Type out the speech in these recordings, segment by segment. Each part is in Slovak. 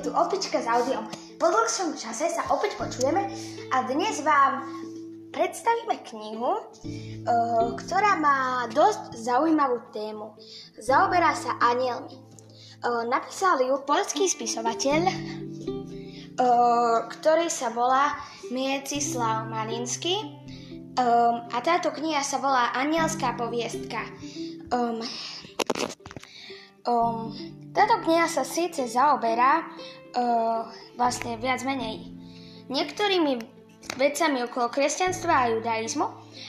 je tu opička s audiom. Po dlhšom čase sa opäť počujeme a dnes vám predstavíme knihu, eh, ktorá má dosť zaujímavú tému. Zaoberá sa anielmi. Eh, napísal ju polský spisovateľ, eh, ktorý sa volá Miecislav Malinsky a táto kniha sa volá Anielská poviestka. Um, táto kniha sa síce zaoberá uh, vlastne viac menej niektorými vecami okolo kresťanstva a judaizmu,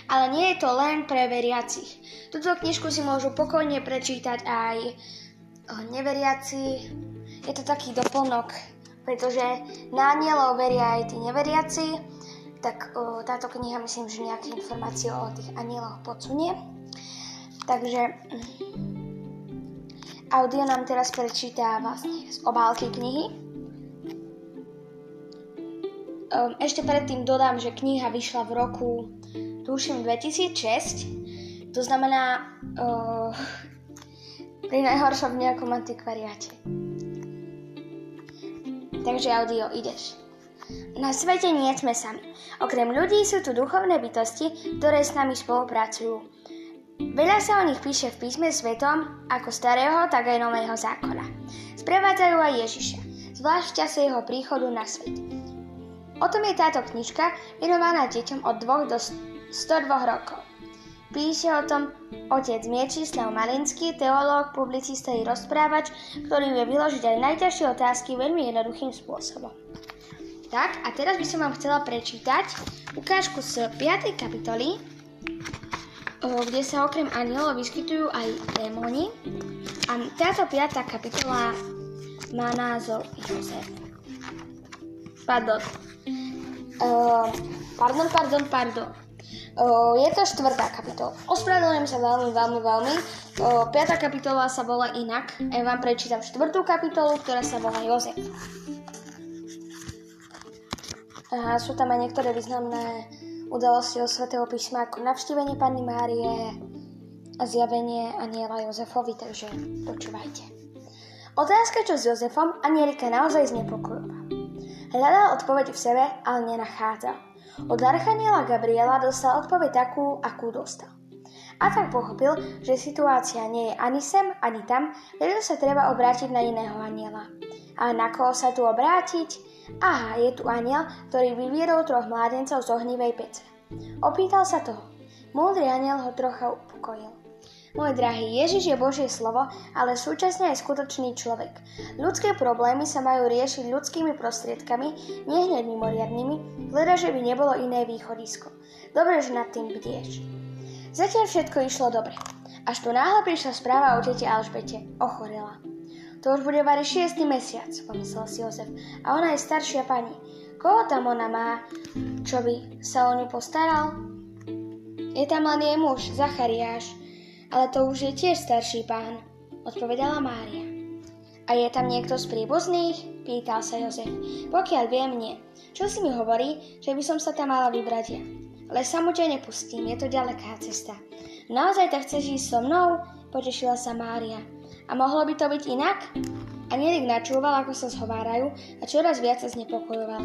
ale nie je to len pre veriacich. Túto knižku si môžu pokojne prečítať aj uh, neveriaci. Je to taký doplnok, pretože na anielov veria aj tí neveriaci, tak uh, táto kniha myslím, že nejaké informácie o tých anieloch podsunie. Takže audio nám teraz prečíta vlastne z obálky knihy. Um, ešte predtým dodám, že kniha vyšla v roku, tuším, 2006. To znamená, uh, pri najhoršom nejakom antikvariáte. Takže audio, ideš. Na svete nie sme sami. Okrem ľudí sú tu duchovné bytosti, ktoré s nami spolupracujú. Veľa sa o nich píše v písme svetom, ako starého, tak aj nového zákona. Sprevádzajú aj Ježiša, zvlášť v čase jeho príchodu na svet. O tom je táto knižka venovaná deťom od 2 do 102 rokov. Píše o tom otec Miečislav Malinský, teológ, publicista i rozprávač, ktorý vie vyložiť aj najťažšie otázky veľmi jednoduchým spôsobom. Tak, a teraz by som vám chcela prečítať ukážku z 5. kapitoly, kde sa okrem anielov vyskytujú aj démoni. A táto 5. kapitola má názov Jozef. Pardon, Uh, pardon, pardon, pardon. Uh, je to štvrtá kapitola. Ospravedlňujem sa veľmi, veľmi, veľmi. Uh, piatá kapitola sa volá inak. Ja vám prečítam štvrtú kapitolu, ktorá sa volá Jozef. A sú tam aj niektoré významné udalosti o svätého písma, ako navštívenie Panny Márie a zjavenie aniela Jozefovi, takže počúvajte. Otázka, čo s Jozefom, anielika naozaj znepokojová. Hľadal odpoveď v sebe, ale nenachádzal. Od Archaniela Gabriela dostal odpoveď takú, akú dostal. A tak pochopil, že situácia nie je ani sem, ani tam, preto sa treba obrátiť na iného aniela. A na koho sa tu obrátiť? Aha, je tu aniel, ktorý vyvierol troch mládencov z ohnivej pece. Opýtal sa toho. Múdry aniel ho trocha upokojil. Môj drahý, Ježiš je Božie slovo, ale súčasne aj skutočný človek. Ľudské problémy sa majú riešiť ľudskými prostriedkami, nie hneď mimoriadnými, hľada, že by nebolo iné východisko. Dobre, že nad tým bdieš. Zatiaľ všetko išlo dobre. Až tu náhle prišla správa o tete Alžbete. Ochorela. To už bude vari šiestý mesiac, pomyslel si Jozef. A ona je staršia pani. Koho tam ona má, čo by sa o ňu postaral? Je tam len jej muž, Zachariáš. Ale to už je tiež starší pán, odpovedala Mária. A je tam niekto z príbuzných? Pýtal sa Jozef. Pokiaľ viem, nie. Čo si mi hovorí, že by som sa tam mala vybrať ja? Ale samu ťa nepustím, je to ďaleká cesta. Naozaj tak chceš ísť so mnou? Potešila sa Mária. A mohlo by to byť inak? A Nierik načúval, ako sa zhovárajú a čoraz viac sa znepokojoval.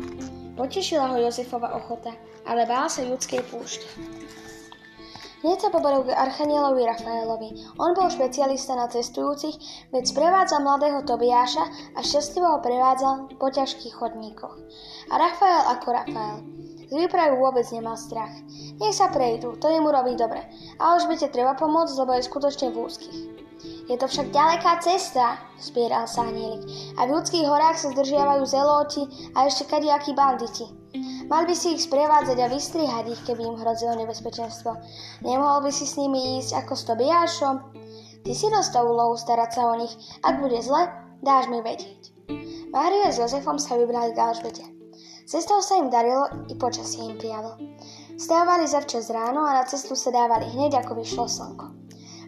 Potešila ho Jozefova ochota, ale bál sa ľudskej púšte. Hneď sa poboril k Archanielovi Rafaelovi. On bol špecialista na cestujúcich, veď sprevádzal mladého Tobiáša a šťastlivo ho prevádzal po ťažkých chodníkoch. A Rafael ako Rafael. Z výpravy vôbec nemal strach. Nech sa prejdú, to im urobí dobre. A už by te treba pomôcť, lebo je skutočne v úzkých. Je to však ďaleká cesta, spieral sa Anielik. A v ľudských horách sa zdržiavajú zelóti a ešte kadiakí banditi. Mal by si ich sprevádzať a vystrihať ich, keby im hrozilo nebezpečenstvo. Nemohol by si s nimi ísť ako s Tobiášom? Ty si dostal úlohu starať sa o nich. Ak bude zle, dáš mi vedieť. Mária s Jozefom sa vybrali k Alžbete. Cestou sa im darilo i počasie im prijalo. Stávali zavčas ráno a na cestu sa dávali hneď, ako vyšlo slnko.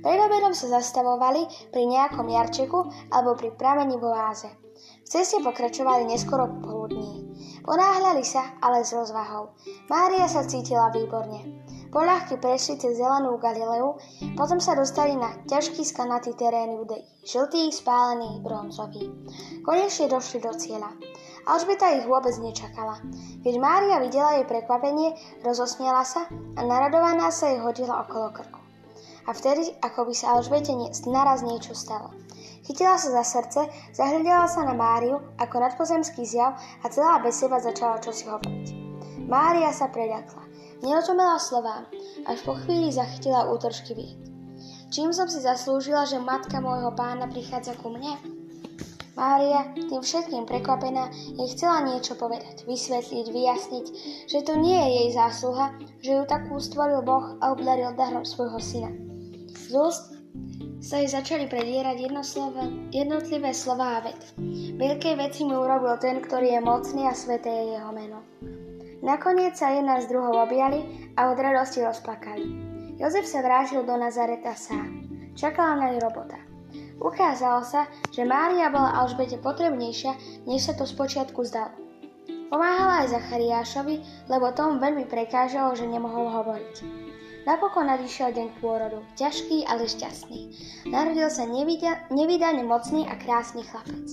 Pred obedom sa zastavovali pri nejakom jarčeku alebo pri pramení v oáze. V ceste pokračovali neskoro poludní. Ponáhľali sa, ale s rozvahou. Mária sa cítila výborne. Poľahky prešli cez zelenú Galileu, potom sa dostali na ťažký skanatý terén Judei, žltý, spálený, bronzový. Konečne došli do cieľa. Alžbeta ich vôbec nečakala. Keď Mária videla jej prekvapenie, rozosmiala sa a naradovaná sa jej hodila okolo krku. A vtedy, ako by sa Alžbete naraz niečo stalo. Chytila sa za srdce, zahľadila sa na Máriu ako nadpozemský zjav a celá bez seba začala čosi hovoriť. Mária sa preľakla. Nerozumela slovám, až po chvíli zachytila útržky vied. Čím som si zaslúžila, že matka môjho pána prichádza ku mne? Mária, tým všetkým prekvapená, jej chcela niečo povedať, vysvetliť, vyjasniť, že to nie je jej zásluha, že ju takú stvoril Boh a obdaril darom svojho syna. Z úst sa jej začali predierať jednotlivé slova a ved. Veľké veci mi urobil ten, ktorý je mocný a sveté je jeho meno. Nakoniec sa jedna z druhov objali a od radosti rozplakali. Jozef sa vrátil do Nazareta sám. Čakala na ňu robota. Ukázalo sa, že Mária bola Alžbete potrebnejšia, než sa to spočiatku zdalo. Pomáhala aj Zachariášovi, lebo tomu veľmi prekážalo, že nemohol hovoriť. Napokon nadišiel deň pôrodu, ťažký, ale šťastný. Narodil sa nevydane mocný a krásny chlapec.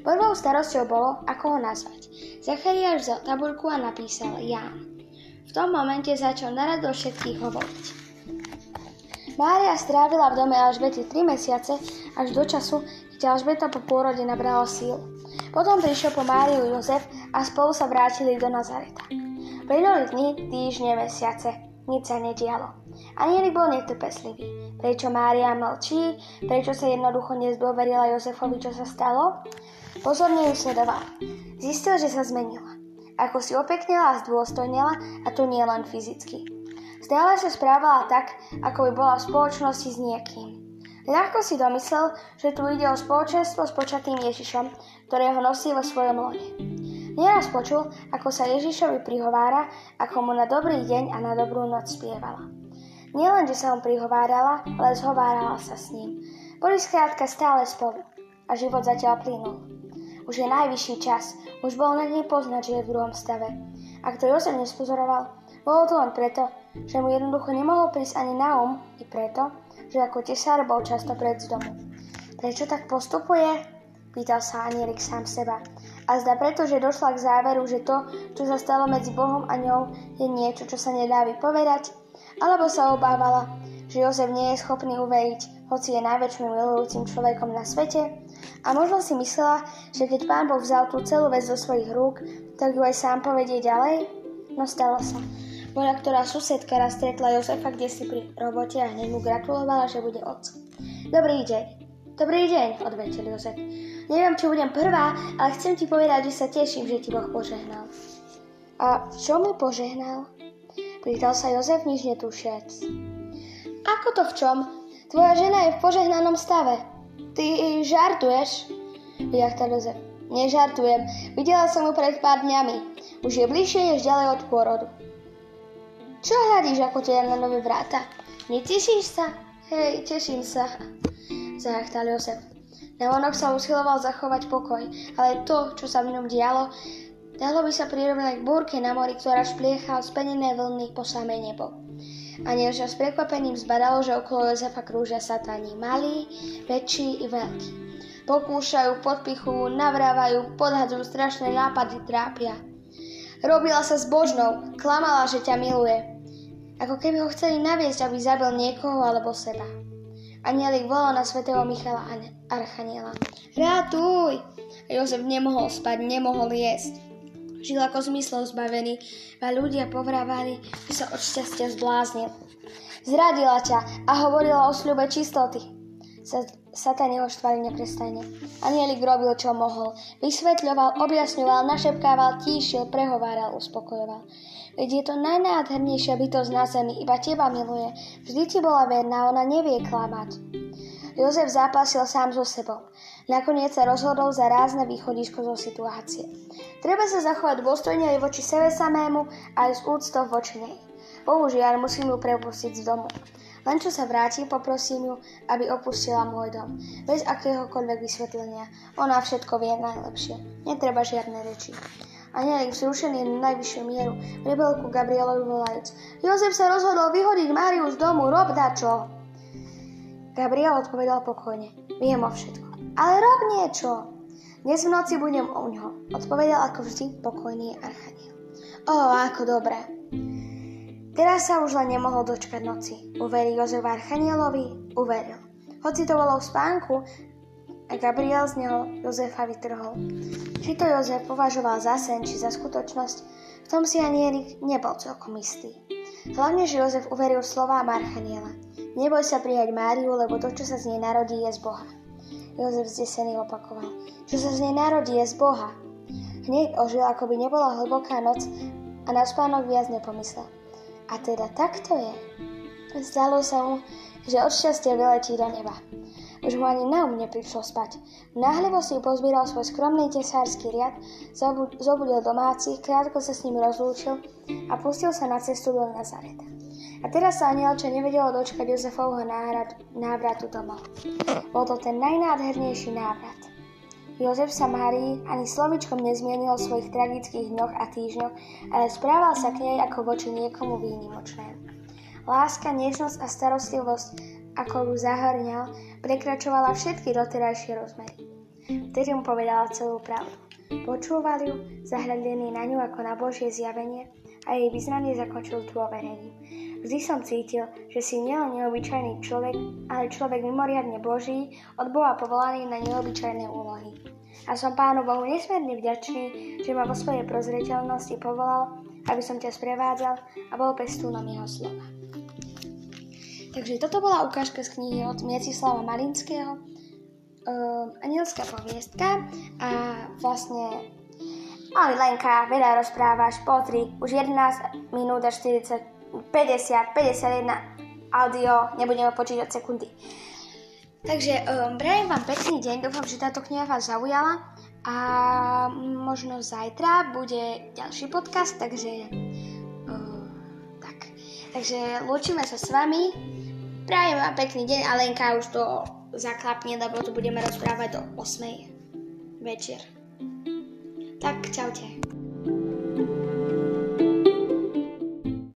Prvou starosťou bolo, ako ho nazvať. Zachariáš vzal tabuľku a napísal Ján. V tom momente začal narado všetkých hovoriť. Mária strávila v dome Alžbety 3 mesiace až do času, keď Alžbeta po pôrode nabrala síl. Potom prišiel po Máriu Jozef a spolu sa vrátili do Nazareta. Plynuli dni, týždne, mesiace. Nič sa nedialo. Anielik bol netrpeslivý. Prečo Mária mlčí? Prečo sa jednoducho nezdôverila Jozefovi, čo sa stalo? Pozorne ju sledoval. Zistil, že sa zmenila. Ako si opeknila a zdôstojnila, a to nie len fyzicky. Stále sa správala tak, ako by bola v spoločnosti s niekým. Ľahko si domyslel, že tu ide o spoločenstvo s počatým Ježišom, ktorého nosí vo svojom lone. Nieraz počul, ako sa Ježišovi prihovára, ako mu na dobrý deň a na dobrú noc spievala. Nielen, že sa mu prihovárala, ale zhovárala sa s ním. Boli skrátka stále spolu a život zatiaľ plynul. Už je najvyšší čas, už bol na nej poznať, že je v druhom stave. Ak to Jozef nespozoroval, bolo to len preto, že mu jednoducho nemohol prísť ani na um, i preto, že ako tesár bol často pred z domu. Prečo tak postupuje? Pýtal sa Anierik sám seba. A zda preto, že došla k záveru, že to, čo sa stalo medzi Bohom a ňou, je niečo, čo sa nedá vypovedať? Alebo sa obávala, že Jozef nie je schopný uveriť, hoci je najväčším milujúcim človekom na svete? A možno si myslela, že keď pán Boh vzal tú celú vec do svojich rúk, tak ju aj sám povedie ďalej? No stalo sa. Moja ktorá susedka raz stretla Jozefa kde si pri robote a hneď mu gratulovala, že bude otcom. Dobrý deň. Dobrý deň, odvetil Jozef. Neviem, či budem prvá, ale chcem ti povedať, že sa teším, že ti Boh požehnal. A čo mi požehnal? Pýtal sa Jozef nič netušiac. Ako to v čom? Tvoja žena je v požehnanom stave. Ty žartuješ? Vyjachtal Jozef. Nežartujem. Videla som ju pred pár dňami. Už je bližšie než ďalej od pôrodu. Čo hľadíš ako teda na nové vráta? Netešíš sa? Hej, teším sa, zahachtal Josef. Navonok sa usiloval zachovať pokoj, ale to, čo sa v ňom dialo, dalo by sa prirovnať k búrke na mori, ktorá špliecha od spenené vlny po samé nebo. A než s prekvapením zbadalo, že okolo Jozefa krúžia satáni malí, väčší i veľkí. Pokúšajú, podpichujú, navrávajú, podhadzujú strašné nápady, trápia. Robila sa zbožnou, klamala, že ťa miluje. Ako keby ho chceli naviesť, aby zabil niekoho alebo seba. Anielik volal na svätého Michala Archaniela. Rátuj! Jozef nemohol spať, nemohol jesť. Žil ako zmyslov zbavený a ľudia povrávali, že sa od šťastia zbláznil. Zradila ťa a hovorila o sľube čistoty. Satan jeho štvali neprestajne. Anielik robil, čo mohol. Vysvetľoval, objasňoval, našepkával, tíšil, prehováral, uspokojoval. Veď je to najnádhernejšia bytosť na zemi, iba teba miluje. Vždy ti bola verná, ona nevie klamať. Jozef zápasil sám so sebou. Nakoniec sa rozhodol za rázne východisko zo situácie. Treba sa zachovať dôstojne aj voči sebe samému, aj s úctou voči nej. Bohužiaľ, musím ju prepustiť z domu. Len čo sa vráti, poprosím ju, aby opustila môj dom. Bez akéhokoľvek vysvetlenia. Ona všetko vie najlepšie. Netreba žiadne reči. Anielik vzrušený na najvyššiu mieru prebel ku Gabrielovi volajúc. Jozef sa rozhodol vyhodiť Máriu z domu, rob dačo. Gabriel odpovedal pokojne. Viem o všetko. Ale rob niečo. Dnes v noci budem u ňo, odpovedal ako vždy pokojný archaniel. O, ako dobre. Teraz sa už len nemohol dočkať noci. Uveril Jozef archanielovi? Uveril. Hoci to bolo v spánku, a Gabriel z neho Jozefa vytrhol. Či to Jozef považoval za sen, či za skutočnosť, v tom si Anielik nebol celkom istý. Hlavne, že Jozef uveril slovám Archaniela. Neboj sa prijať Máriu, lebo to, čo sa z nej narodí, je z Boha. Jozef zdesený opakoval. Čo sa z nej narodí, je z Boha. Hneď ožil, ako by nebola hlboká noc a na spánok viac nepomyslel. A teda takto je. Zdalo sa mu, že od šťastia vyletí do neba. Už mu ani na um neprišlo spať. Náhlivo si pozbíral svoj skromný tesársky riad, zobudil domácich, krátko sa s nimi rozlúčil a pustil sa na cestu do Nazareta. A teraz sa anielče nevedelo dočkať Jozefovho návratu domov. Bol to ten najnádhernejší návrat. Jozef sa Márii ani slovičkom nezmienil o svojich tragických dňoch a týždňoch, ale správal sa k nej ako voči niekomu výnimočnému. Láska, nežnosť a starostlivosť ako ju zahrňal, prekračovala všetky doterajšie rozmery. Vtedy mu povedala celú pravdu. Počúval ju, zahľadený na ňu ako na Božie zjavenie a jej vyznanie zakončil dôverením. Vždy som cítil, že si nielen neobyčajný človek, ale človek mimoriadne Boží, od Boha povolaný na neobyčajné úlohy. A som Pánu Bohu nesmierne vďačný, že ma vo svojej prozreteľnosti povolal, aby som ťa sprevádzal a bol pestúnom jeho slova. Takže toto bola ukážka z knihy od Miecislava Malinského, uh, anielská poviestka a vlastne Ahoj Lenka, veľa rozprávaš, potri, už 11 minút a 40, 50, 51 audio, nebudeme počítať sekundy. Takže um, prajem vám pekný deň, dúfam, že táto kniha vás zaujala a možno zajtra bude ďalší podcast, takže uh, tak. Takže lúčime sa s vami Prajem vám pekný deň a Lenka už to zaklapne, lebo tu budeme rozprávať do 8. večer. Tak čaute.